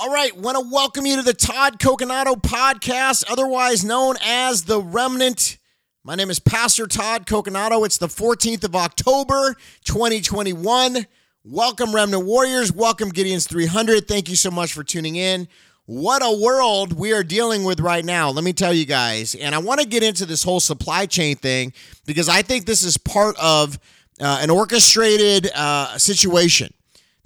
All right, want to welcome you to the Todd Coconato podcast, otherwise known as The Remnant. My name is Pastor Todd Coconato. It's the 14th of October, 2021. Welcome, Remnant Warriors. Welcome, Gideon's 300. Thank you so much for tuning in. What a world we are dealing with right now. Let me tell you guys. And I want to get into this whole supply chain thing because I think this is part of uh, an orchestrated uh, situation.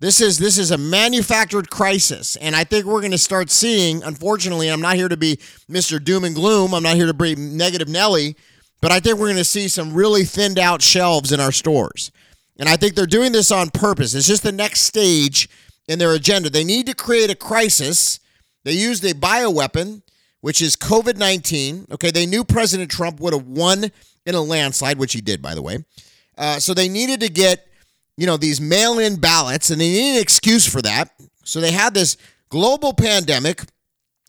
This is this is a manufactured crisis, and I think we're going to start seeing. Unfortunately, I'm not here to be Mr. Doom and Gloom. I'm not here to be negative Nelly, but I think we're going to see some really thinned out shelves in our stores, and I think they're doing this on purpose. It's just the next stage in their agenda. They need to create a crisis. They used a bioweapon, which is COVID 19. Okay, they knew President Trump would have won in a landslide, which he did, by the way. Uh, so they needed to get you know, these mail in ballots, and they need an excuse for that. So they had this global pandemic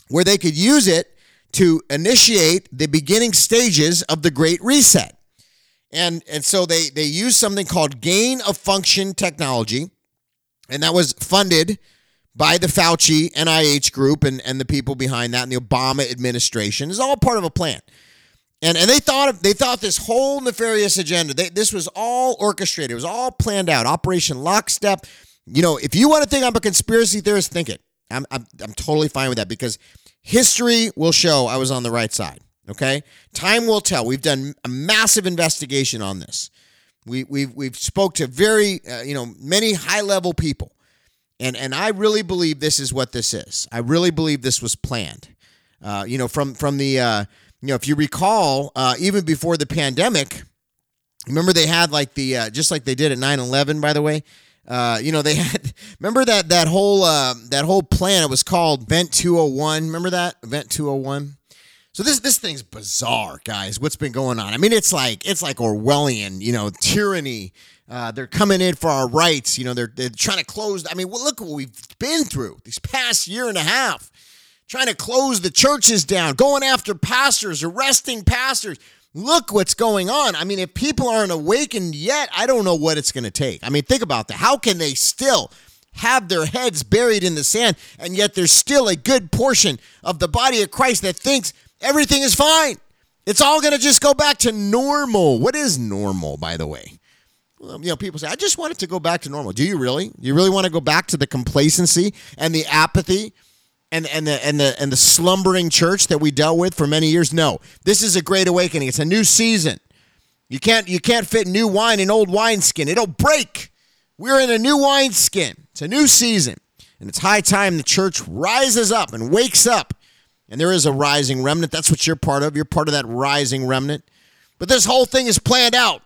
where they could use it to initiate the beginning stages of the Great Reset. And, and so they, they used something called gain of function technology, and that was funded by the Fauci NIH group and, and the people behind that and the Obama administration. It's all part of a plan. And, and they thought they thought this whole nefarious agenda. They, this was all orchestrated. It was all planned out. Operation Lockstep. You know, if you want to think I'm a conspiracy theorist, think it. I'm, I'm, I'm totally fine with that because history will show I was on the right side. Okay, time will tell. We've done a massive investigation on this. We we've we've spoke to very uh, you know many high level people, and and I really believe this is what this is. I really believe this was planned. Uh, you know, from from the uh, you know, if you recall, uh, even before the pandemic, remember they had like the uh, just like they did at 9-11, by the way. Uh, you know, they had remember that that whole uh, that whole plan. It was called Event 201. Remember that Event 201. So this this thing's bizarre, guys. What's been going on? I mean, it's like it's like Orwellian, you know, tyranny. Uh, they're coming in for our rights. You know, they're they're trying to close. I mean, well, look what we've been through these past year and a half trying to close the churches down, going after pastors, arresting pastors. Look what's going on. I mean, if people aren't awakened yet, I don't know what it's going to take. I mean, think about that. How can they still have their heads buried in the sand and yet there's still a good portion of the body of Christ that thinks everything is fine? It's all going to just go back to normal. What is normal, by the way? Well, you know, people say, I just want it to go back to normal. Do you really? You really want to go back to the complacency and the apathy and and the and the and the slumbering church that we dealt with for many years. No, this is a great awakening. It's a new season. You can't you can't fit new wine in old wineskin. It'll break. We're in a new wineskin. It's a new season, and it's high time the church rises up and wakes up. And there is a rising remnant. That's what you're part of. You're part of that rising remnant. But this whole thing is planned out.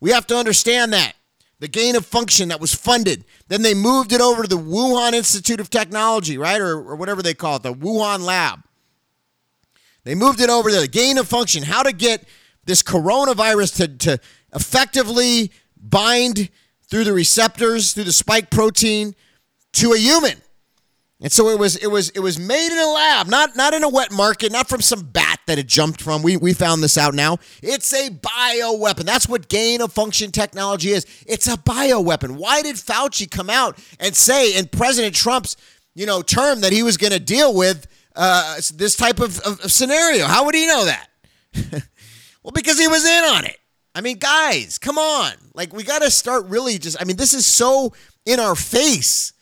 We have to understand that the gain of function that was funded. Then they moved it over to the Wuhan Institute of Technology, right? Or, or whatever they call it, the Wuhan lab. They moved it over to the gain of function, how to get this coronavirus to, to effectively bind through the receptors, through the spike protein to a human. And so it was it was it was made in a lab, not not in a wet market, not from some bat that it jumped from. We we found this out now. It's a bioweapon. That's what gain of function technology is. It's a bioweapon. Why did Fauci come out and say in President Trump's you know term that he was going to deal with uh, this type of, of, of scenario? How would he know that? well, because he was in on it. I mean, guys, come on. Like we got to start really just. I mean, this is so in our face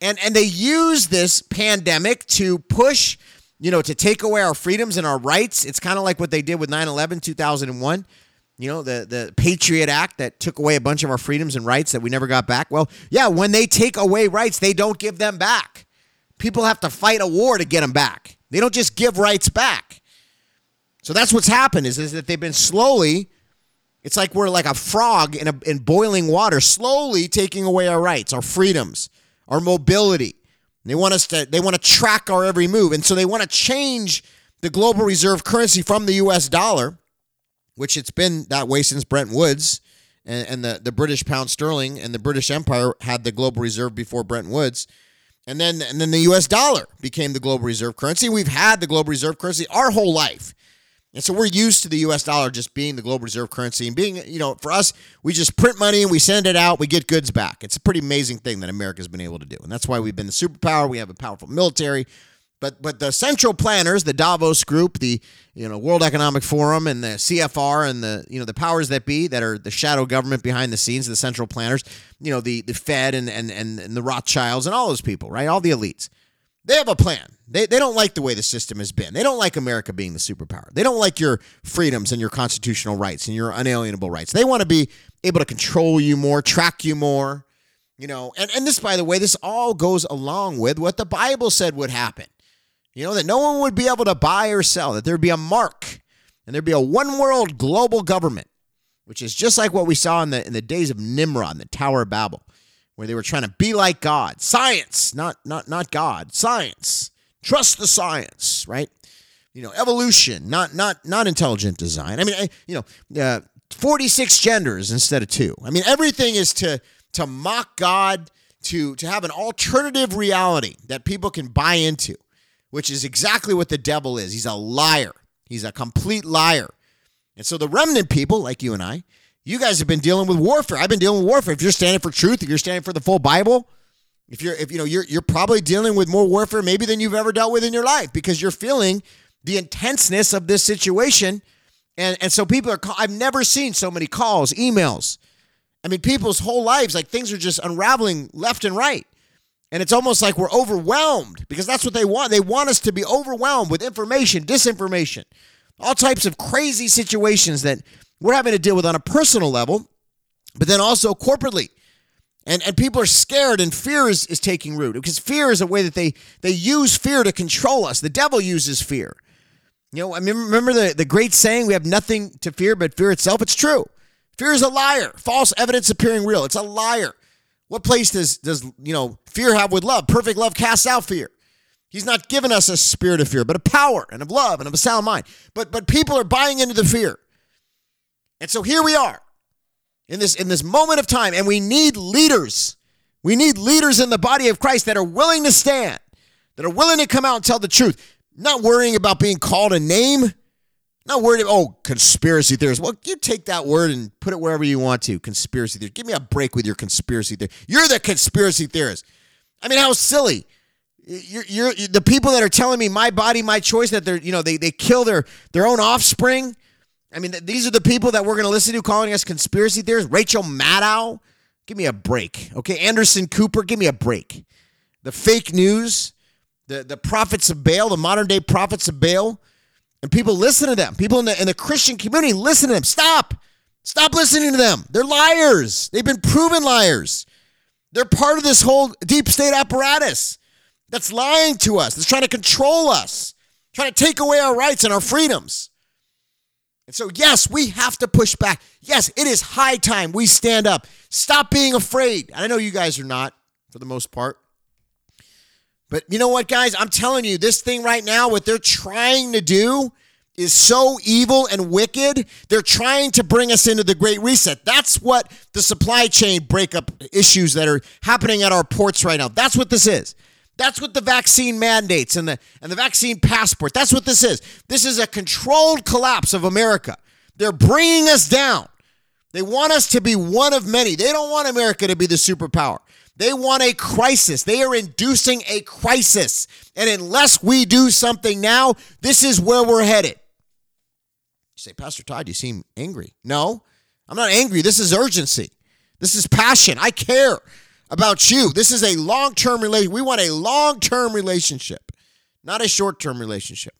and and they use this pandemic to push you know to take away our freedoms and our rights it's kind of like what they did with 9-11 2001 you know the the patriot act that took away a bunch of our freedoms and rights that we never got back. Well yeah when they take away rights they don't give them back. People have to fight a war to get them back. They don't just give rights back. So that's what's happened is, is that they've been slowly it's like we're like a frog in, a, in boiling water slowly taking away our rights our freedoms our mobility. They want us to they want to track our every move. And so they want to change the global reserve currency from the US dollar, which it's been that way since Bretton Woods and, and the, the British pound sterling and the British Empire had the global reserve before Bretton Woods. And then and then the US dollar became the global reserve currency. We've had the global reserve currency our whole life. And so we're used to the US dollar just being the global reserve currency and being, you know, for us, we just print money and we send it out, we get goods back. It's a pretty amazing thing that America's been able to do. And that's why we've been the superpower. We have a powerful military. But but the central planners, the Davos group, the you know World Economic Forum and the CFR and the you know the powers that be that are the shadow government behind the scenes, the central planners, you know the the Fed and and and, and the Rothschilds and all those people, right? All the elites. They have a plan. They, they don't like the way the system has been. They don't like America being the superpower. They don't like your freedoms and your constitutional rights and your unalienable rights. They want to be able to control you more, track you more, you know. And, and this, by the way, this all goes along with what the Bible said would happen. You know, that no one would be able to buy or sell, that there'd be a mark and there'd be a one world global government, which is just like what we saw in the, in the days of Nimrod, the Tower of Babel where they were trying to be like God. Science, not not not God. Science. Trust the science, right? You know, evolution, not not not intelligent design. I mean, I, you know, uh, 46 genders instead of two. I mean, everything is to to mock God, to to have an alternative reality that people can buy into, which is exactly what the devil is. He's a liar. He's a complete liar. And so the remnant people, like you and I, you guys have been dealing with warfare. I've been dealing with warfare. If you're standing for truth, if you're standing for the full Bible, if you're if you know you're you're probably dealing with more warfare maybe than you've ever dealt with in your life because you're feeling the intenseness of this situation. And and so people are I've never seen so many calls, emails. I mean, people's whole lives like things are just unraveling left and right. And it's almost like we're overwhelmed because that's what they want. They want us to be overwhelmed with information, disinformation, all types of crazy situations that we're having to deal with on a personal level, but then also corporately. And, and people are scared and fear is, is taking root because fear is a way that they, they use fear to control us. The devil uses fear. You know, I mean, remember the, the great saying, we have nothing to fear but fear itself? It's true. Fear is a liar. False evidence appearing real. It's a liar. What place does, does you know, fear have with love? Perfect love casts out fear. He's not given us a spirit of fear, but a power and of love and of a sound mind. But but people are buying into the fear. And so here we are in this in this moment of time and we need leaders. We need leaders in the body of Christ that are willing to stand, that are willing to come out and tell the truth, not worrying about being called a name, not worried about, oh, conspiracy theorists. Well, you take that word and put it wherever you want to. Conspiracy theory. Give me a break with your conspiracy theory. You're the conspiracy theorist. I mean, how silly. You're, you're the people that are telling me my body, my choice, that they're, you know, they, they kill their, their own offspring I mean, these are the people that we're going to listen to calling us conspiracy theorists. Rachel Maddow, give me a break. Okay, Anderson Cooper, give me a break. The fake news, the, the prophets of Baal, the modern day prophets of Baal, and people listen to them. People in the, in the Christian community listen to them. Stop. Stop listening to them. They're liars. They've been proven liars. They're part of this whole deep state apparatus that's lying to us, that's trying to control us, trying to take away our rights and our freedoms. And so, yes, we have to push back. Yes, it is high time we stand up. Stop being afraid. I know you guys are not, for the most part. But you know what, guys? I'm telling you, this thing right now, what they're trying to do is so evil and wicked. They're trying to bring us into the Great Reset. That's what the supply chain breakup issues that are happening at our ports right now. That's what this is. That's what the vaccine mandates and the and the vaccine passport. That's what this is. This is a controlled collapse of America. They're bringing us down. They want us to be one of many. They don't want America to be the superpower. They want a crisis. They are inducing a crisis. And unless we do something now, this is where we're headed. You say, Pastor Todd, you seem angry. No, I'm not angry. This is urgency. This is passion. I care about you. This is a long term relation. We want a long term relationship, not a short term relationship.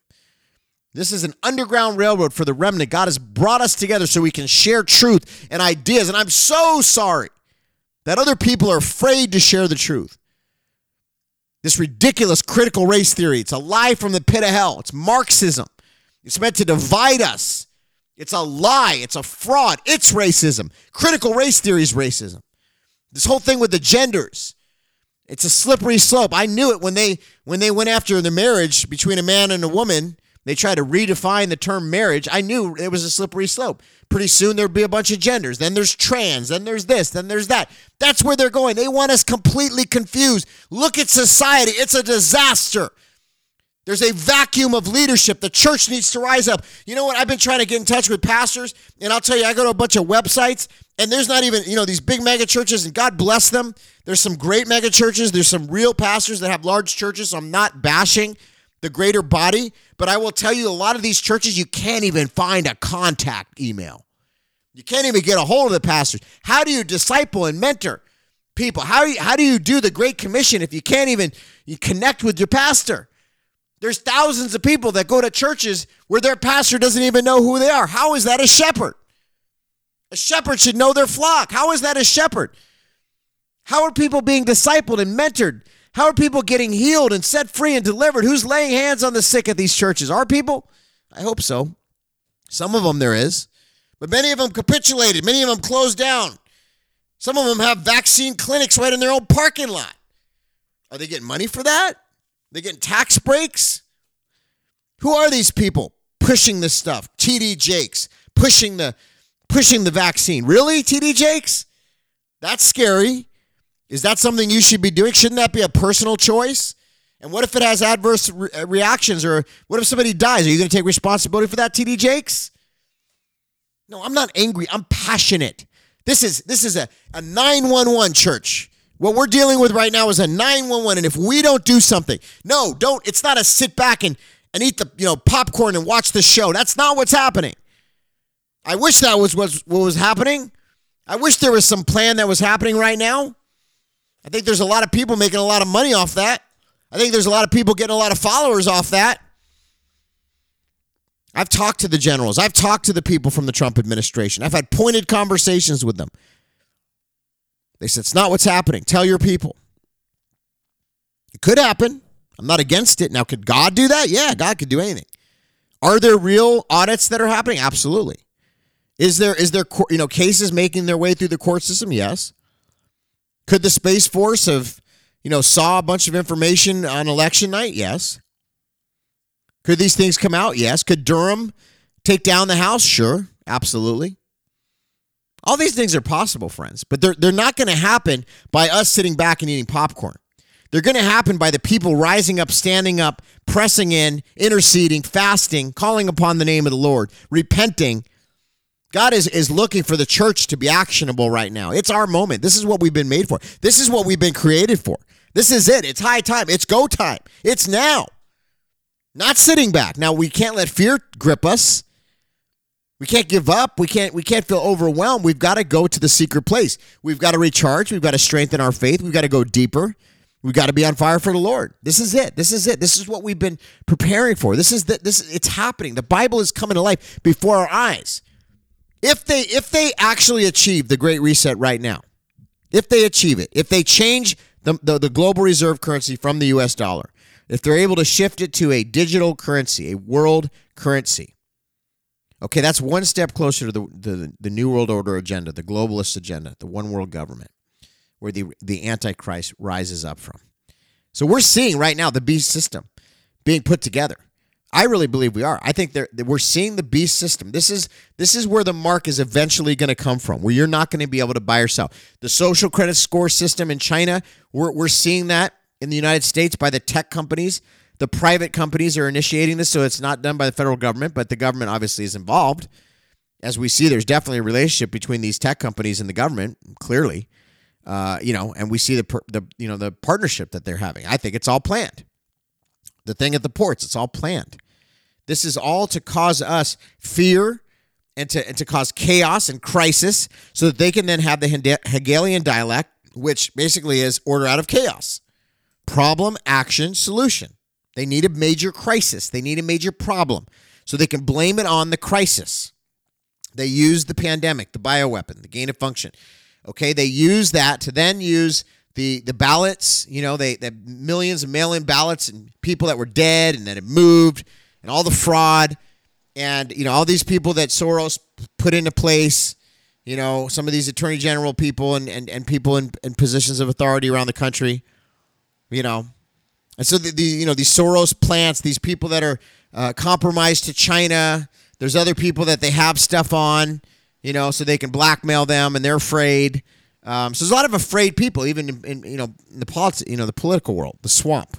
This is an underground railroad for the remnant. God has brought us together so we can share truth and ideas. And I'm so sorry that other people are afraid to share the truth. This ridiculous critical race theory, it's a lie from the pit of hell. It's Marxism. It's meant to divide us. It's a lie. It's a fraud. It's racism. Critical race theory is racism. This whole thing with the genders. It's a slippery slope. I knew it when they when they went after the marriage between a man and a woman. They tried to redefine the term marriage. I knew it was a slippery slope. Pretty soon there'd be a bunch of genders. Then there's trans. Then there's this. Then there's that. That's where they're going. They want us completely confused. Look at society. It's a disaster. There's a vacuum of leadership. The church needs to rise up. You know what? I've been trying to get in touch with pastors, and I'll tell you, I go to a bunch of websites, and there's not even, you know, these big mega churches, and God bless them. There's some great mega churches. There's some real pastors that have large churches. So I'm not bashing the greater body, but I will tell you, a lot of these churches, you can't even find a contact email. You can't even get a hold of the pastors. How do you disciple and mentor people? How, how do you do the Great Commission if you can't even you connect with your pastor? There's thousands of people that go to churches where their pastor doesn't even know who they are. How is that a shepherd? A shepherd should know their flock. How is that a shepherd? How are people being discipled and mentored? How are people getting healed and set free and delivered? Who's laying hands on the sick at these churches? Are people? I hope so. Some of them there is. But many of them capitulated, many of them closed down. Some of them have vaccine clinics right in their own parking lot. Are they getting money for that? They getting tax breaks? Who are these people pushing this stuff? TD Jakes pushing the pushing the vaccine. Really, TD Jakes? That's scary. Is that something you should be doing? Shouldn't that be a personal choice? And what if it has adverse re- uh, reactions or what if somebody dies? Are you going to take responsibility for that, TD Jakes? No, I'm not angry. I'm passionate. This is this is a, a 911 church. What we're dealing with right now is a 911 and if we don't do something. No, don't. It's not a sit back and and eat the, you know, popcorn and watch the show. That's not what's happening. I wish that was what, what was happening. I wish there was some plan that was happening right now. I think there's a lot of people making a lot of money off that. I think there's a lot of people getting a lot of followers off that. I've talked to the generals. I've talked to the people from the Trump administration. I've had pointed conversations with them. They said, it's not what's happening. Tell your people. It could happen. I'm not against it. Now, could God do that? Yeah, God could do anything. Are there real audits that are happening? Absolutely. Is there is there you know cases making their way through the court system? Yes. Could the Space Force have you know saw a bunch of information on election night? Yes. Could these things come out? Yes. Could Durham take down the House? Sure, absolutely. All these things are possible, friends, but they're, they're not going to happen by us sitting back and eating popcorn. They're going to happen by the people rising up, standing up, pressing in, interceding, fasting, calling upon the name of the Lord, repenting. God is, is looking for the church to be actionable right now. It's our moment. This is what we've been made for. This is what we've been created for. This is it. It's high time. It's go time. It's now. Not sitting back. Now we can't let fear grip us. We can't give up. We can't we can't feel overwhelmed. We've got to go to the secret place. We've got to recharge. We've got to strengthen our faith. We've got to go deeper. We've got to be on fire for the Lord. This is it. This is it. This is what we've been preparing for. This is the, this it's happening. The Bible is coming to life before our eyes. If they if they actually achieve the great reset right now, if they achieve it, if they change the, the, the global reserve currency from the US dollar, if they're able to shift it to a digital currency, a world currency. Okay, that's one step closer to the, the, the New World Order agenda, the globalist agenda, the one world government, where the, the Antichrist rises up from. So we're seeing right now the beast system being put together. I really believe we are. I think we're seeing the beast system. This is this is where the mark is eventually going to come from, where you're not going to be able to buy or sell. The social credit score system in China, we're, we're seeing that in the United States by the tech companies. The private companies are initiating this, so it's not done by the federal government, but the government obviously is involved. As we see, there's definitely a relationship between these tech companies and the government, clearly. Uh, you know, and we see the the you know the partnership that they're having. I think it's all planned. The thing at the ports, it's all planned. This is all to cause us fear and to and to cause chaos and crisis, so that they can then have the Hegelian dialect, which basically is order out of chaos problem, action, solution. They need a major crisis, they need a major problem. So they can blame it on the crisis. They use the pandemic, the bioweapon, the gain of function. Okay, they use that to then use the the ballots, you know, they, the millions of mail-in ballots and people that were dead and that had moved and all the fraud and you know all these people that Soros put into place, you know, some of these attorney general people and, and, and people in, in positions of authority around the country you know. And so the, the you know these Soros plants, these people that are uh, compromised to China. There's other people that they have stuff on, you know, so they can blackmail them, and they're afraid. Um, so there's a lot of afraid people, even in, in you know in the politics, you know, the political world, the swamp.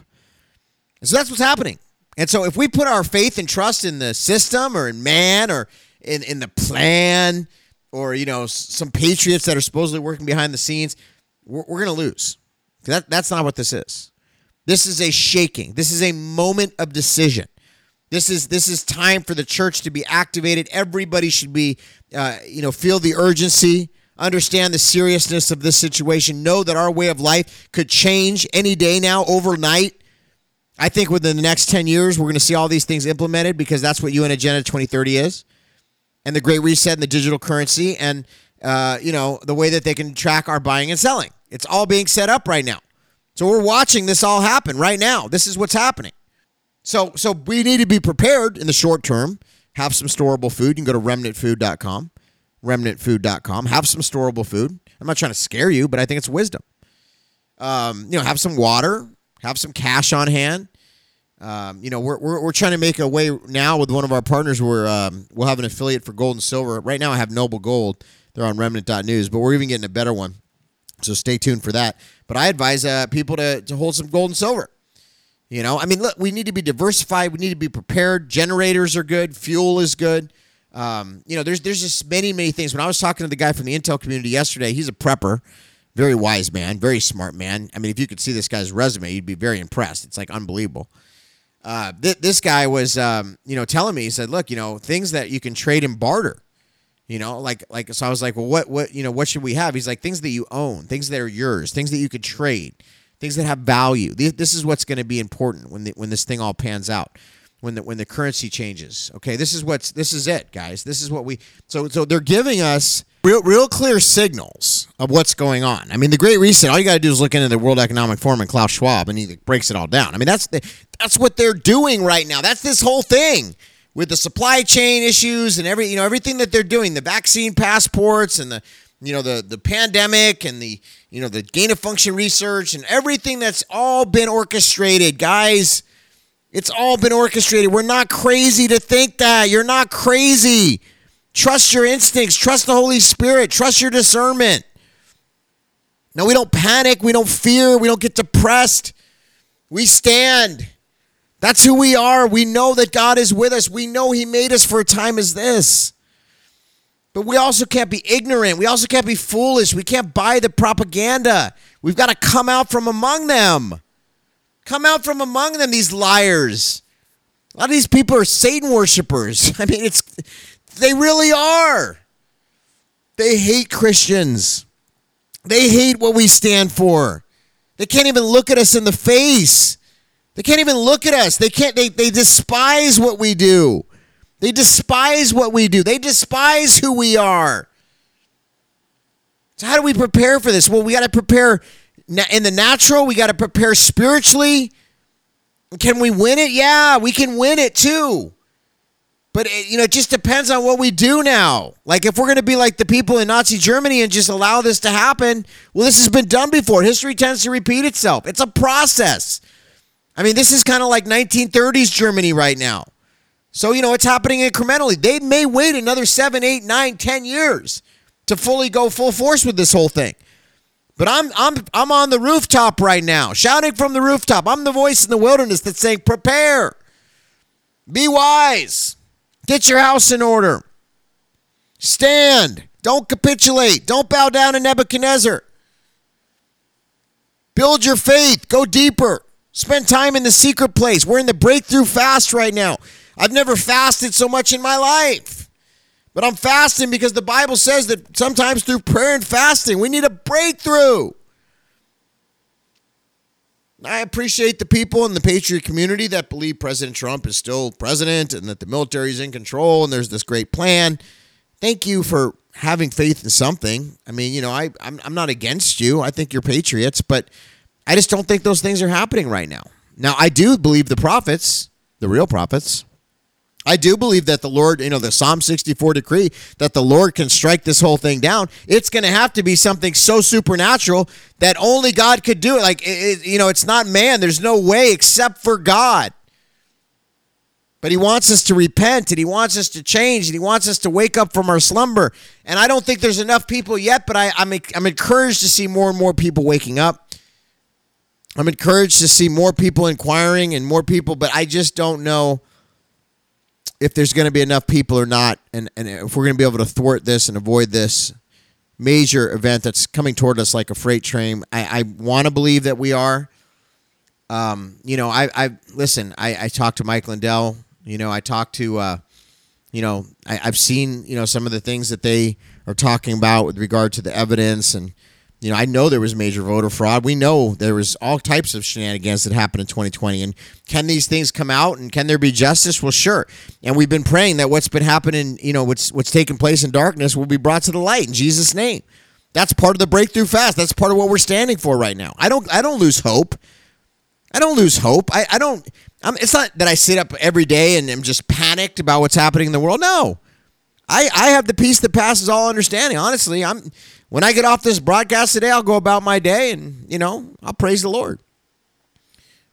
And so that's what's happening. And so if we put our faith and trust in the system or in man or in, in the plan or, you know, some patriots that are supposedly working behind the scenes, we're, we're going to lose. That, that's not what this is. This is a shaking. This is a moment of decision. This is this is time for the church to be activated. Everybody should be, uh, you know, feel the urgency, understand the seriousness of this situation, know that our way of life could change any day now, overnight. I think within the next 10 years, we're going to see all these things implemented because that's what UN Agenda 2030 is. And the Great Reset and the digital currency and, uh, you know, the way that they can track our buying and selling. It's all being set up right now. So we're watching this all happen right now. This is what's happening. So, so we need to be prepared in the short term. Have some storable food. You can go to remnantfood.com, remnantfood.com. Have some storable food. I'm not trying to scare you, but I think it's wisdom. Um, you know, have some water, have some cash on hand. Um, you know, we're, we're, we're trying to make a way now with one of our partners where um, we'll have an affiliate for gold and silver. Right now, I have Noble Gold. They're on remnant.news, but we're even getting a better one. So stay tuned for that. But I advise uh, people to, to hold some gold and silver. You know, I mean, look, we need to be diversified. We need to be prepared. Generators are good. Fuel is good. Um, you know, there's there's just many many things. When I was talking to the guy from the Intel community yesterday, he's a prepper, very wise man, very smart man. I mean, if you could see this guy's resume, you'd be very impressed. It's like unbelievable. Uh, th- this guy was, um, you know, telling me. He said, "Look, you know, things that you can trade and barter." You know, like like so. I was like, "Well, what what you know, what should we have?" He's like, "Things that you own, things that are yours, things that you could trade." things that have value. This is what's going to be important when the, when this thing all pans out. When the when the currency changes, okay, this is what's this is it, guys. This is what we so so they're giving us real real clear signals of what's going on. I mean, the Great Reset. All you got to do is look into the World Economic Forum and Klaus Schwab, and he breaks it all down. I mean, that's the, that's what they're doing right now. That's this whole thing with the supply chain issues and every you know everything that they're doing, the vaccine passports and the you know the the pandemic and the you know the gain of function research and everything that's all been orchestrated guys. It's all been orchestrated. We're not crazy to think that. You're not crazy. Trust your instincts. Trust the holy spirit. Trust your discernment. No we don't panic. We don't fear. We don't get depressed. We stand that's who we are we know that god is with us we know he made us for a time as this but we also can't be ignorant. We also can't be foolish. We can't buy the propaganda. We've got to come out from among them. Come out from among them, these liars. A lot of these people are Satan worshipers. I mean, it's they really are. They hate Christians. They hate what we stand for. They can't even look at us in the face. They can't even look at us. They can't they, they despise what we do. They despise what we do, they despise who we are. So, how do we prepare for this? Well, we got to prepare in the natural, we got to prepare spiritually. Can we win it? Yeah, we can win it too. But it, you know, it just depends on what we do now. Like if we're going to be like the people in Nazi Germany and just allow this to happen, well, this has been done before. History tends to repeat itself. It's a process. I mean, this is kind of like 1930s Germany right now. So, you know, it's happening incrementally. They may wait another seven, eight, nine, ten years to fully go full force with this whole thing. But I'm I'm I'm on the rooftop right now, shouting from the rooftop. I'm the voice in the wilderness that's saying, prepare. Be wise. Get your house in order. Stand. Don't capitulate. Don't bow down to Nebuchadnezzar. Build your faith. Go deeper. Spend time in the secret place. We're in the breakthrough fast right now. I've never fasted so much in my life. But I'm fasting because the Bible says that sometimes through prayer and fasting, we need a breakthrough. I appreciate the people in the Patriot community that believe President Trump is still president and that the military is in control and there's this great plan. Thank you for having faith in something. I mean, you know, I, I'm, I'm not against you. I think you're patriots, but I just don't think those things are happening right now. Now, I do believe the prophets, the real prophets, I do believe that the Lord, you know, the Psalm 64 decree that the Lord can strike this whole thing down. It's going to have to be something so supernatural that only God could do it. Like, it, you know, it's not man. There's no way except for God. But he wants us to repent and he wants us to change and he wants us to wake up from our slumber. And I don't think there's enough people yet, but I, I'm, I'm encouraged to see more and more people waking up. I'm encouraged to see more people inquiring and more people, but I just don't know if there's going to be enough people or not, and, and if we're going to be able to thwart this and avoid this major event that's coming toward us like a freight train. I, I want to believe that we are. Um, you know, I, I listen. I, I talked to Mike Lindell. You know, I talked to, uh, you know, I, I've seen you know some of the things that they are talking about with regard to the evidence and you know, I know there was major voter fraud. We know there was all types of shenanigans that happened in 2020. And can these things come out and can there be justice? Well, sure. And we've been praying that what's been happening, you know, what's what's taking place in darkness will be brought to the light in Jesus' name. That's part of the breakthrough fast. That's part of what we're standing for right now. I don't I don't lose hope. I don't lose hope. I, I don't I'm, it's not that I sit up every day and am just panicked about what's happening in the world. No. I, I have the peace that passes all understanding. Honestly, I'm when I get off this broadcast today, I'll go about my day and, you know, I'll praise the Lord.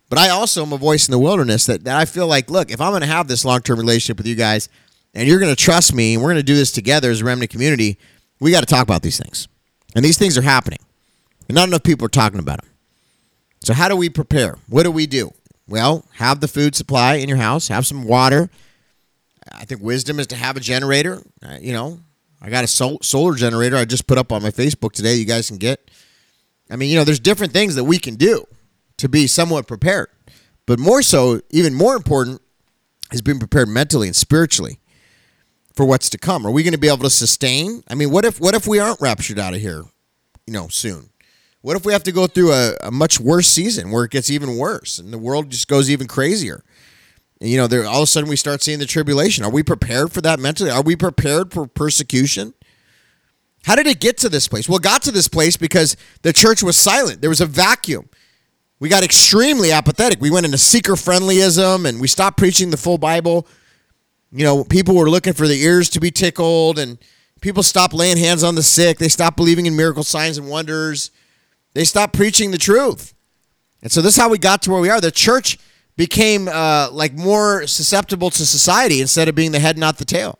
But I also am a voice in the wilderness that, that I feel like, look, if I'm going to have this long term relationship with you guys and you're going to trust me and we're going to do this together as a remnant community, we got to talk about these things. And these things are happening. And not enough people are talking about them. So, how do we prepare? What do we do? Well, have the food supply in your house, have some water. I think wisdom is to have a generator. Uh, you know, I got a sol- solar generator I just put up on my Facebook today. You guys can get. I mean, you know, there's different things that we can do to be somewhat prepared. But more so, even more important, is being prepared mentally and spiritually for what's to come. Are we going to be able to sustain? I mean, what if what if we aren't raptured out of here, you know, soon? What if we have to go through a, a much worse season where it gets even worse and the world just goes even crazier? You know, there all of a sudden we start seeing the tribulation. Are we prepared for that mentally? Are we prepared for persecution? How did it get to this place? Well, it got to this place because the church was silent. There was a vacuum. We got extremely apathetic. We went into seeker friendlyism and we stopped preaching the full Bible. You know, people were looking for the ears to be tickled and people stopped laying hands on the sick. They stopped believing in miracle signs and wonders. They stopped preaching the truth. And so this is how we got to where we are. The church became uh, like more susceptible to society instead of being the head, not the tail.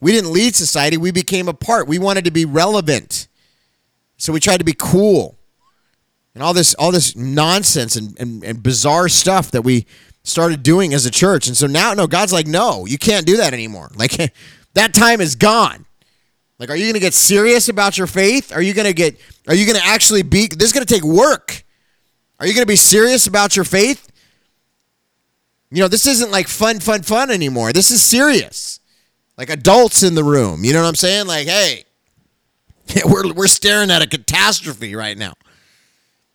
We didn't lead society, we became a part. We wanted to be relevant. So we tried to be cool. And all this all this nonsense and, and, and bizarre stuff that we started doing as a church. And so now, no, God's like, no, you can't do that anymore. Like that time is gone. Like, are you to get serious about your faith? Are you to get, are you to actually be, this is going to take work. Are you to be serious about your faith? You know, this isn't like fun, fun, fun anymore. This is serious. Like adults in the room. You know what I'm saying? Like, hey, we're, we're staring at a catastrophe right now.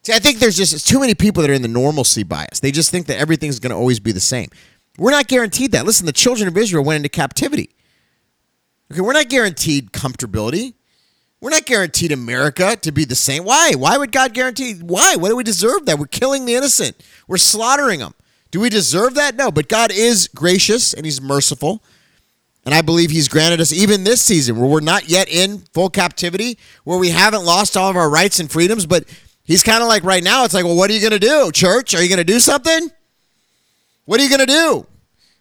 See, I think there's just too many people that are in the normalcy bias. They just think that everything's going to always be the same. We're not guaranteed that. Listen, the children of Israel went into captivity. Okay, we're not guaranteed comfortability. We're not guaranteed America to be the same. Why? Why would God guarantee? Why? Why do we deserve that? We're killing the innocent. We're slaughtering them. Do we deserve that? No, but God is gracious and He's merciful. And I believe He's granted us even this season where we're not yet in full captivity, where we haven't lost all of our rights and freedoms, but He's kind of like right now, it's like, well, what are you going to do, church? Are you going to do something? What are you going to do?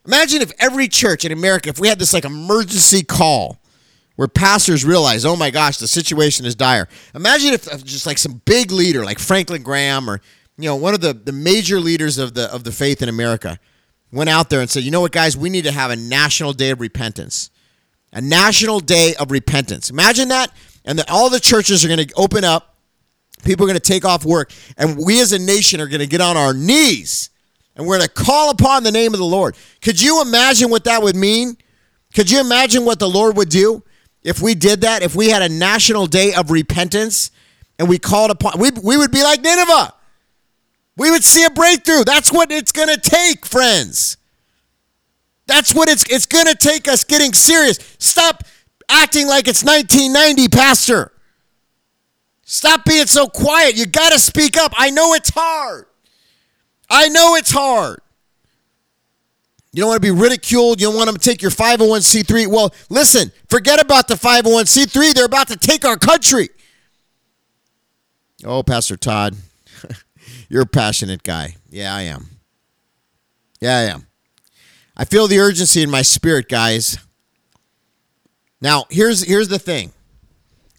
Imagine if every church in America, if we had this like emergency call where pastors realize, oh my gosh, the situation is dire. Imagine if just like some big leader like Franklin Graham or you know, one of the, the major leaders of the of the faith in America went out there and said, you know what, guys, we need to have a national day of repentance. A national day of repentance. Imagine that. And that all the churches are going to open up. People are going to take off work. And we as a nation are going to get on our knees. And we're going to call upon the name of the Lord. Could you imagine what that would mean? Could you imagine what the Lord would do if we did that? If we had a national day of repentance and we called upon, we, we would be like Nineveh we would see a breakthrough. That's what it's going to take, friends. That's what it's it's going to take us getting serious. Stop acting like it's 1990, pastor. Stop being so quiet. You got to speak up. I know it's hard. I know it's hard. You don't want to be ridiculed. You don't want them to take your 501c3. Well, listen, forget about the 501c3. They're about to take our country. Oh, Pastor Todd. You're a passionate guy. Yeah, I am. Yeah, I am. I feel the urgency in my spirit, guys. Now, here's here's the thing.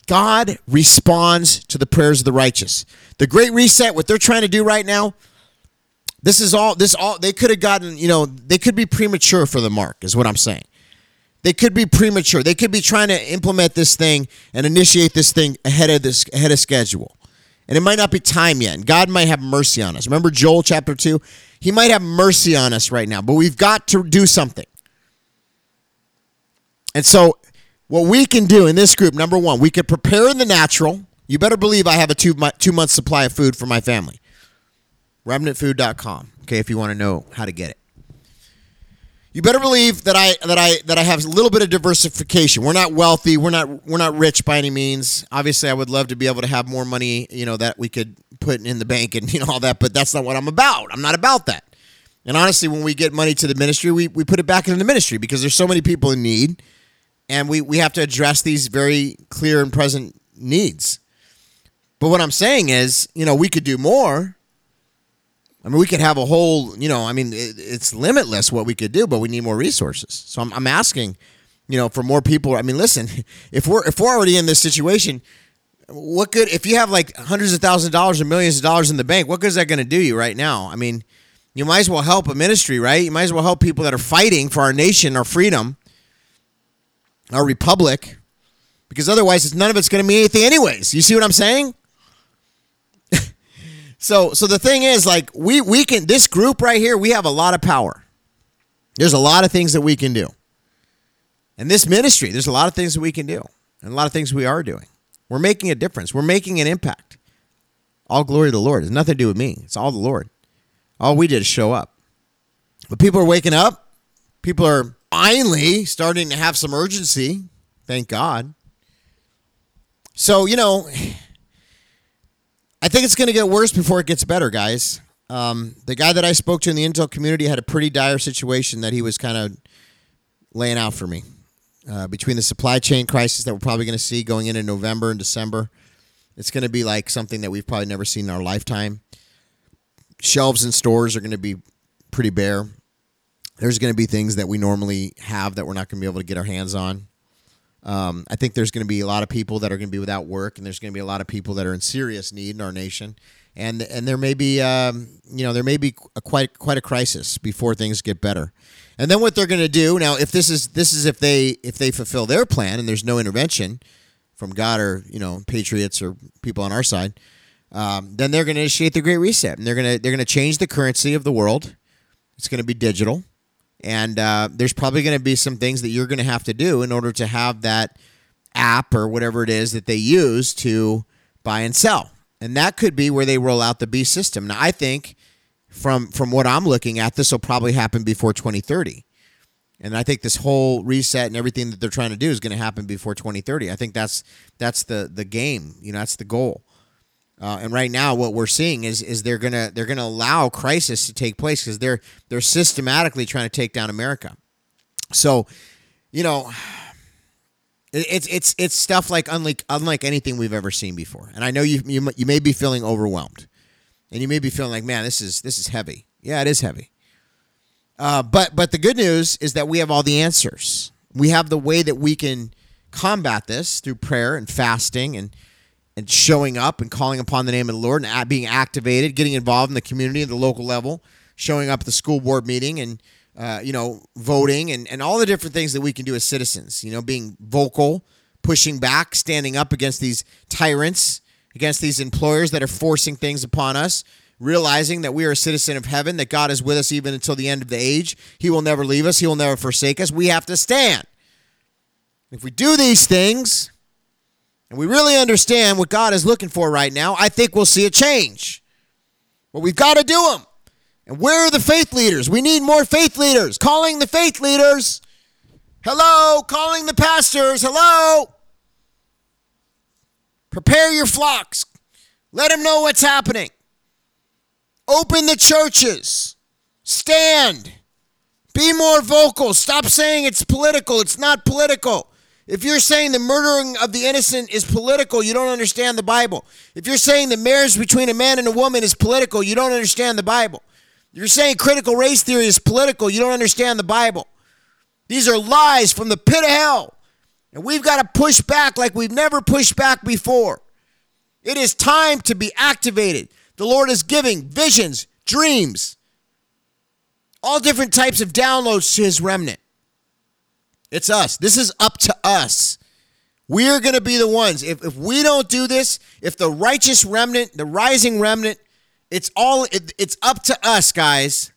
God responds to the prayers of the righteous. The Great Reset, what they're trying to do right now, this is all, this all, they could have gotten, you know, they could be premature for the mark, is what I'm saying. They could be premature. They could be trying to implement this thing and initiate this thing ahead of this ahead of schedule. And it might not be time yet. And God might have mercy on us. Remember Joel chapter 2? He might have mercy on us right now, but we've got to do something. And so what we can do in this group, number one, we could prepare in the natural. You better believe I have a two, two month supply of food for my family. Remnantfood.com. Okay, if you want to know how to get it you better believe that I that I that I have a little bit of diversification. We're not wealthy. We're not we're not rich by any means. Obviously, I would love to be able to have more money, you know, that we could put in the bank and you know all that. But that's not what I'm about. I'm not about that. And honestly, when we get money to the ministry, we, we put it back into the ministry because there's so many people in need, and we we have to address these very clear and present needs. But what I'm saying is, you know, we could do more I mean, we could have a whole, you know, I mean, it, it's limitless what we could do, but we need more resources. So I'm, I'm asking, you know, for more people. I mean, listen, if we're if we're already in this situation, what good if you have like hundreds of thousands of dollars or millions of dollars in the bank? What good is that going to do you right now? I mean, you might as well help a ministry, right? You might as well help people that are fighting for our nation, our freedom, our republic, because otherwise, it's none of it's going to mean anything, anyways. You see what I'm saying? So so the thing is like we we can this group right here, we have a lot of power. There's a lot of things that we can do. And this ministry, there's a lot of things that we can do. And a lot of things we are doing. We're making a difference. We're making an impact. All glory to the Lord. It's nothing to do with me. It's all the Lord. All we did is show up. But people are waking up. People are finally starting to have some urgency. Thank God. So, you know, I think it's going to get worse before it gets better, guys. Um, the guy that I spoke to in the Intel community had a pretty dire situation that he was kind of laying out for me. Uh, between the supply chain crisis that we're probably going to see going into November and December, it's going to be like something that we've probably never seen in our lifetime. Shelves in stores are going to be pretty bare. There's going to be things that we normally have that we're not going to be able to get our hands on. Um, I think there's going to be a lot of people that are going to be without work, and there's going to be a lot of people that are in serious need in our nation, and and there may be um, you know there may be a quite quite a crisis before things get better, and then what they're going to do now if this is this is if they if they fulfill their plan and there's no intervention from God or you know patriots or people on our side, um, then they're going to initiate the Great Reset, and they're going to they're going to change the currency of the world. It's going to be digital. And uh, there's probably going to be some things that you're going to have to do in order to have that app or whatever it is that they use to buy and sell. And that could be where they roll out the B system. Now, I think from from what I'm looking at, this will probably happen before 2030. And I think this whole reset and everything that they're trying to do is going to happen before 2030. I think that's that's the the game. You know, that's the goal. Uh, and right now, what we're seeing is is they're gonna they're gonna allow crisis to take place because they're they're systematically trying to take down America. So, you know, it's it's it's stuff like unlike unlike anything we've ever seen before. And I know you you you may be feeling overwhelmed, and you may be feeling like, man, this is this is heavy. Yeah, it is heavy. Uh, but but the good news is that we have all the answers. We have the way that we can combat this through prayer and fasting and and showing up and calling upon the name of the Lord and being activated, getting involved in the community at the local level, showing up at the school board meeting and uh, you know voting and, and all the different things that we can do as citizens. You know, being vocal, pushing back, standing up against these tyrants, against these employers that are forcing things upon us. Realizing that we are a citizen of heaven, that God is with us even until the end of the age. He will never leave us, He will never forsake us. We have to stand. If we do these things, and we really understand what God is looking for right now, I think we'll see a change. But we've got to do them. And where are the faith leaders? We need more faith leaders. Calling the faith leaders. Hello, calling the pastors. Hello. Prepare your flocks. Let them know what's happening. Open the churches. Stand. Be more vocal. Stop saying it's political. It's not political. If you're saying the murdering of the innocent is political, you don't understand the Bible. If you're saying the marriage between a man and a woman is political, you don't understand the Bible. If you're saying critical race theory is political, you don't understand the Bible. These are lies from the pit of hell. And we've got to push back like we've never pushed back before. It is time to be activated. The Lord is giving visions, dreams, all different types of downloads to his remnant. It's us. This is up to us. We're going to be the ones. If, if we don't do this, if the righteous remnant, the rising remnant, it's all it, it's up to us, guys,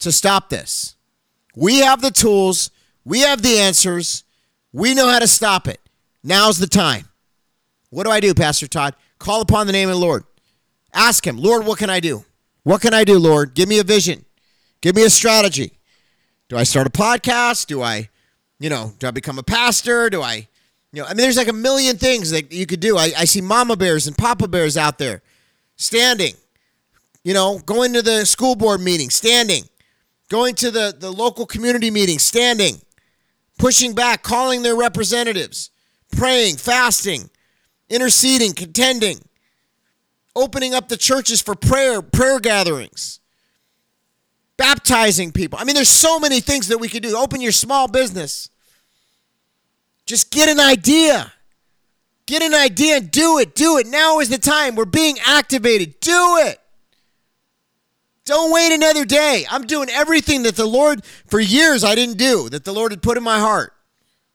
to stop this. We have the tools, we have the answers, we know how to stop it. Now's the time. What do I do, Pastor Todd? Call upon the name of the Lord. Ask him, Lord, what can I do? What can I do, Lord? Give me a vision. Give me a strategy. Do I start a podcast? Do I, you know, do I become a pastor? Do I, you know, I mean, there's like a million things that you could do. I, I see mama bears and papa bears out there standing, you know, going to the school board meeting, standing, going to the, the local community meeting, standing, pushing back, calling their representatives, praying, fasting, interceding, contending, opening up the churches for prayer, prayer gatherings, baptizing people. I mean, there's so many things that we could do. Open your small business. Just get an idea. Get an idea and do it. Do it. Now is the time. We're being activated. Do it. Don't wait another day. I'm doing everything that the Lord, for years, I didn't do, that the Lord had put in my heart.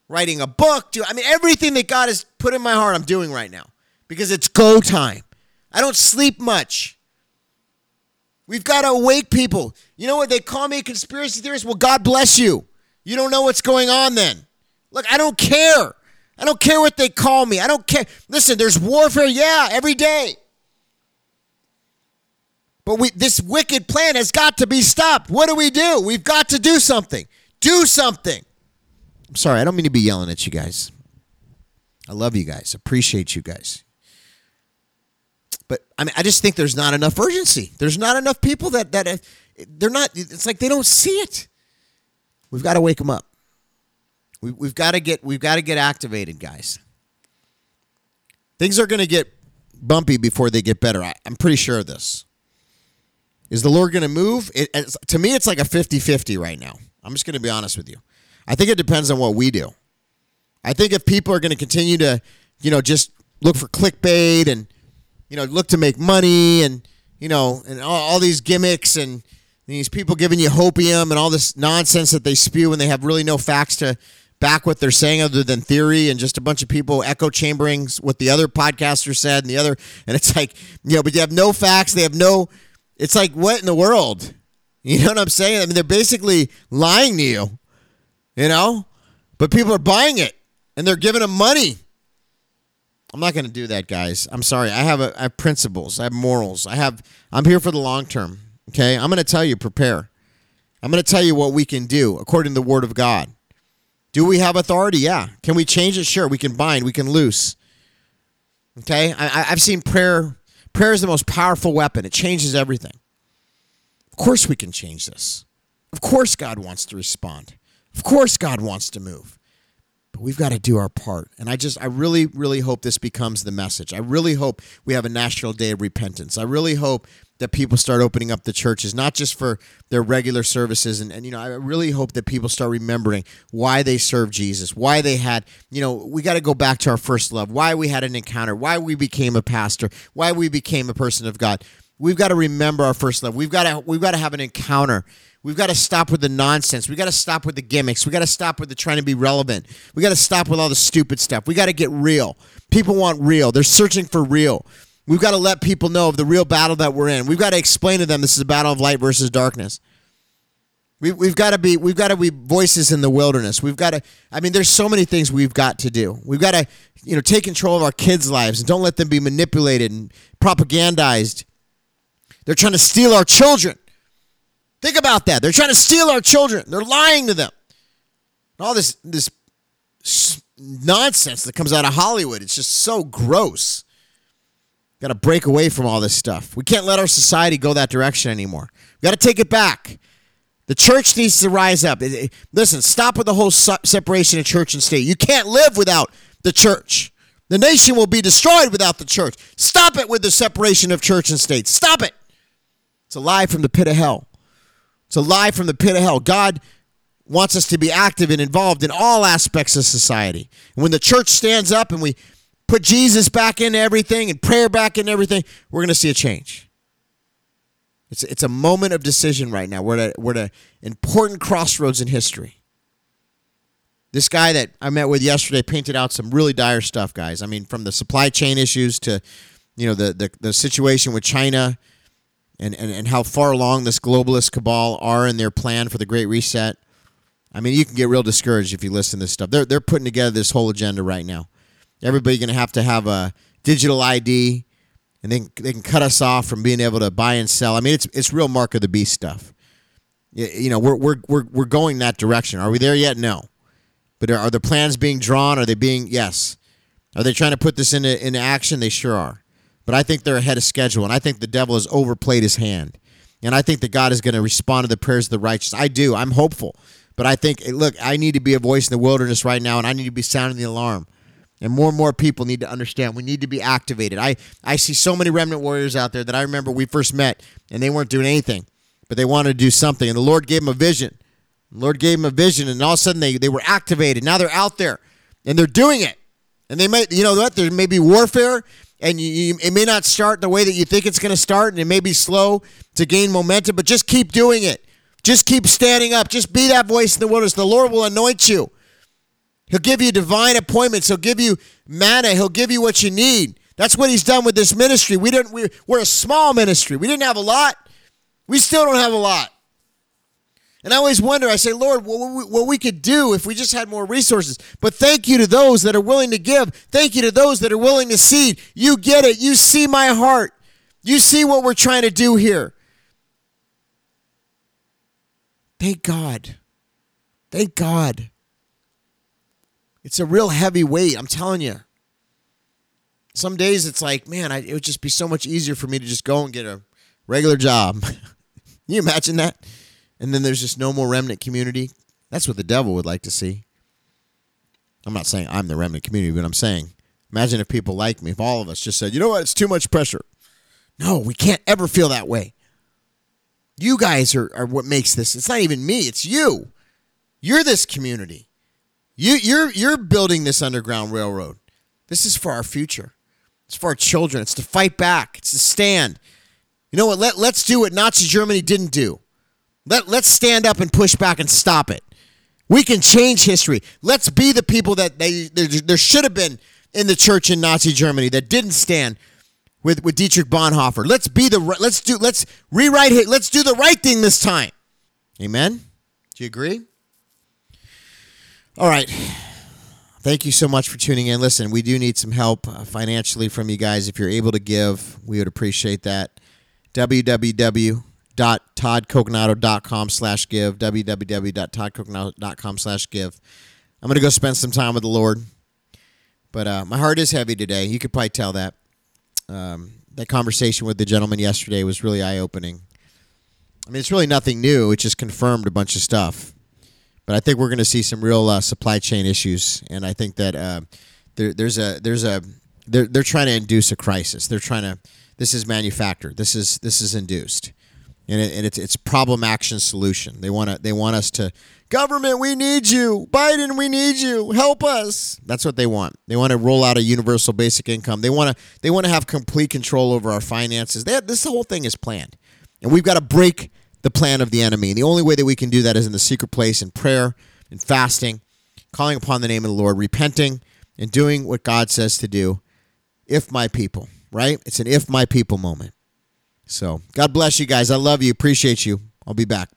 Writing a book, do, I mean, everything that God has put in my heart, I'm doing right now because it's go time. I don't sleep much. We've got to awake people. You know what? They call me a conspiracy theorist. Well, God bless you. You don't know what's going on then. Look, I don't care. I don't care what they call me. I don't care. Listen, there's warfare, yeah, every day. But we, this wicked plan has got to be stopped. What do we do? We've got to do something. Do something. I'm sorry, I don't mean to be yelling at you guys. I love you guys. Appreciate you guys. But I mean, I just think there's not enough urgency. There's not enough people that that uh, they're not. It's like they don't see it. We've got to wake them up. We, we've got to get we've got to get activated, guys. Things are going to get bumpy before they get better. I, I'm pretty sure of this. Is the Lord going to move? It, to me, it's like a 50 50 right now. I'm just going to be honest with you. I think it depends on what we do. I think if people are going to continue to, you know, just look for clickbait and, you know, look to make money and, you know, and all, all these gimmicks and these people giving you hopium and all this nonsense that they spew when they have really no facts to back what they're saying other than theory and just a bunch of people echo chambering what the other podcaster said and the other and it's like you know but you have no facts they have no it's like, what in the world? You know what I'm saying? I mean, they're basically lying to you, you know? But people are buying it and they're giving them money. I'm not going to do that, guys. I'm sorry. I have, a, I have principles. I have morals. I have. I'm here for the long term. Okay. I'm going to tell you, prepare. I'm going to tell you what we can do according to the Word of God. Do we have authority? Yeah. Can we change it? Sure. We can bind. We can loose. Okay. I, I've seen prayer Prayer is the most powerful weapon, it changes everything. Of course, we can change this. Of course, God wants to respond. Of course, God wants to move. We've got to do our part. And I just, I really, really hope this becomes the message. I really hope we have a national day of repentance. I really hope that people start opening up the churches, not just for their regular services. And, and, you know, I really hope that people start remembering why they served Jesus, why they had, you know, we got to go back to our first love, why we had an encounter, why we became a pastor, why we became a person of God. We've got to remember our first love. We've got to, we've got to have an encounter. We've got to stop with the nonsense. We got to stop with the gimmicks. We got to stop with the trying to be relevant. We got to stop with all the stupid stuff. We got to get real. People want real. They're searching for real. We've got to let people know of the real battle that we're in. We've got to explain to them this is a battle of light versus darkness. We, we've got to be we've got to be voices in the wilderness. We've got to. I mean, there's so many things we've got to do. We've got to, you know, take control of our kids' lives and don't let them be manipulated and propagandized. They're trying to steal our children. Think about that. They're trying to steal our children. They're lying to them. All this this nonsense that comes out of Hollywood. It's just so gross. Got to break away from all this stuff. We can't let our society go that direction anymore. We got to take it back. The church needs to rise up. Listen, stop with the whole separation of church and state. You can't live without the church. The nation will be destroyed without the church. Stop it with the separation of church and state. Stop it. It's a lie from the pit of hell. It's a lie from the pit of hell. God wants us to be active and involved in all aspects of society. And when the church stands up and we put Jesus back into everything and prayer back into everything, we're going to see a change. It's, it's a moment of decision right now. We're at, a, we're at an important crossroads in history. This guy that I met with yesterday painted out some really dire stuff, guys. I mean, from the supply chain issues to, you know, the, the, the situation with China and, and, and how far along this globalist cabal are in their plan for the Great Reset. I mean, you can get real discouraged if you listen to this stuff. They're, they're putting together this whole agenda right now. Everybody's going to have to have a digital ID, and then they can cut us off from being able to buy and sell. I mean, it's, it's real mark of the beast stuff. You know, we're, we're, we're, we're going that direction. Are we there yet? No. But are, are the plans being drawn? Are they being, yes. Are they trying to put this into, into action? They sure are. But I think they're ahead of schedule, and I think the devil has overplayed his hand. And I think that God is going to respond to the prayers of the righteous. I do. I'm hopeful. But I think, look, I need to be a voice in the wilderness right now, and I need to be sounding the alarm. And more and more people need to understand we need to be activated. I, I see so many remnant warriors out there that I remember we first met, and they weren't doing anything, but they wanted to do something. And the Lord gave them a vision. The Lord gave them a vision, and all of a sudden they, they were activated. Now they're out there, and they're doing it. And they might, you know what? There may be warfare, and you, you, it may not start the way that you think it's going to start, and it may be slow to gain momentum, but just keep doing it. Just keep standing up. Just be that voice in the wilderness. The Lord will anoint you. He'll give you divine appointments. He'll give you manna. He'll give you what you need. That's what he's done with this ministry. We didn't. We, we're a small ministry. We didn't have a lot. We still don't have a lot. And I always wonder. I say, Lord, what we, what we could do if we just had more resources. But thank you to those that are willing to give. Thank you to those that are willing to seed. You get it. You see my heart. You see what we're trying to do here. Thank God. Thank God. It's a real heavy weight, I'm telling you. Some days it's like, man, I, it would just be so much easier for me to just go and get a regular job. You imagine that? And then there's just no more remnant community. That's what the devil would like to see. I'm not saying I'm the remnant community, but I'm saying, imagine if people like me, if all of us just said, you know what, it's too much pressure. No, we can't ever feel that way. You guys are, are what makes this. It's not even me, it's you. You're this community. You, you're, you're building this underground railroad. This is for our future. It's for our children. It's to fight back. It's to stand. You know what? Let, let's do what Nazi Germany didn't do. Let, let's stand up and push back and stop it. We can change history. Let's be the people that they, there, there should have been in the church in Nazi Germany that didn't stand with, with Dietrich Bonhoeffer. Let's be the let's do let's rewrite it. Let's do the right thing this time. Amen. Do you agree? All right. Thank you so much for tuning in. Listen, we do need some help uh, financially from you guys. If you're able to give, we would appreciate that. www.toddcoconato.com slash give. www.toddcoconato.com slash give. I'm going to go spend some time with the Lord. But uh, my heart is heavy today. You could probably tell that um, that conversation with the gentleman yesterday was really eye opening. I mean, it's really nothing new. It just confirmed a bunch of stuff. But I think we're going to see some real uh, supply chain issues, and I think that uh, there, there's a there's a they're they're trying to induce a crisis. They're trying to this is manufactured. This is this is induced, and, it, and it's it's problem action solution. They want to they want us to Government, we need you. Biden, we need you. Help us. That's what they want. They want to roll out a universal basic income. They want to they want to have complete control over our finances. They have, this whole thing is planned. And we've got to break the plan of the enemy. And the only way that we can do that is in the secret place in prayer and fasting, calling upon the name of the Lord, repenting and doing what God says to do. If my people, right? It's an if my people moment. So, God bless you guys. I love you. Appreciate you. I'll be back.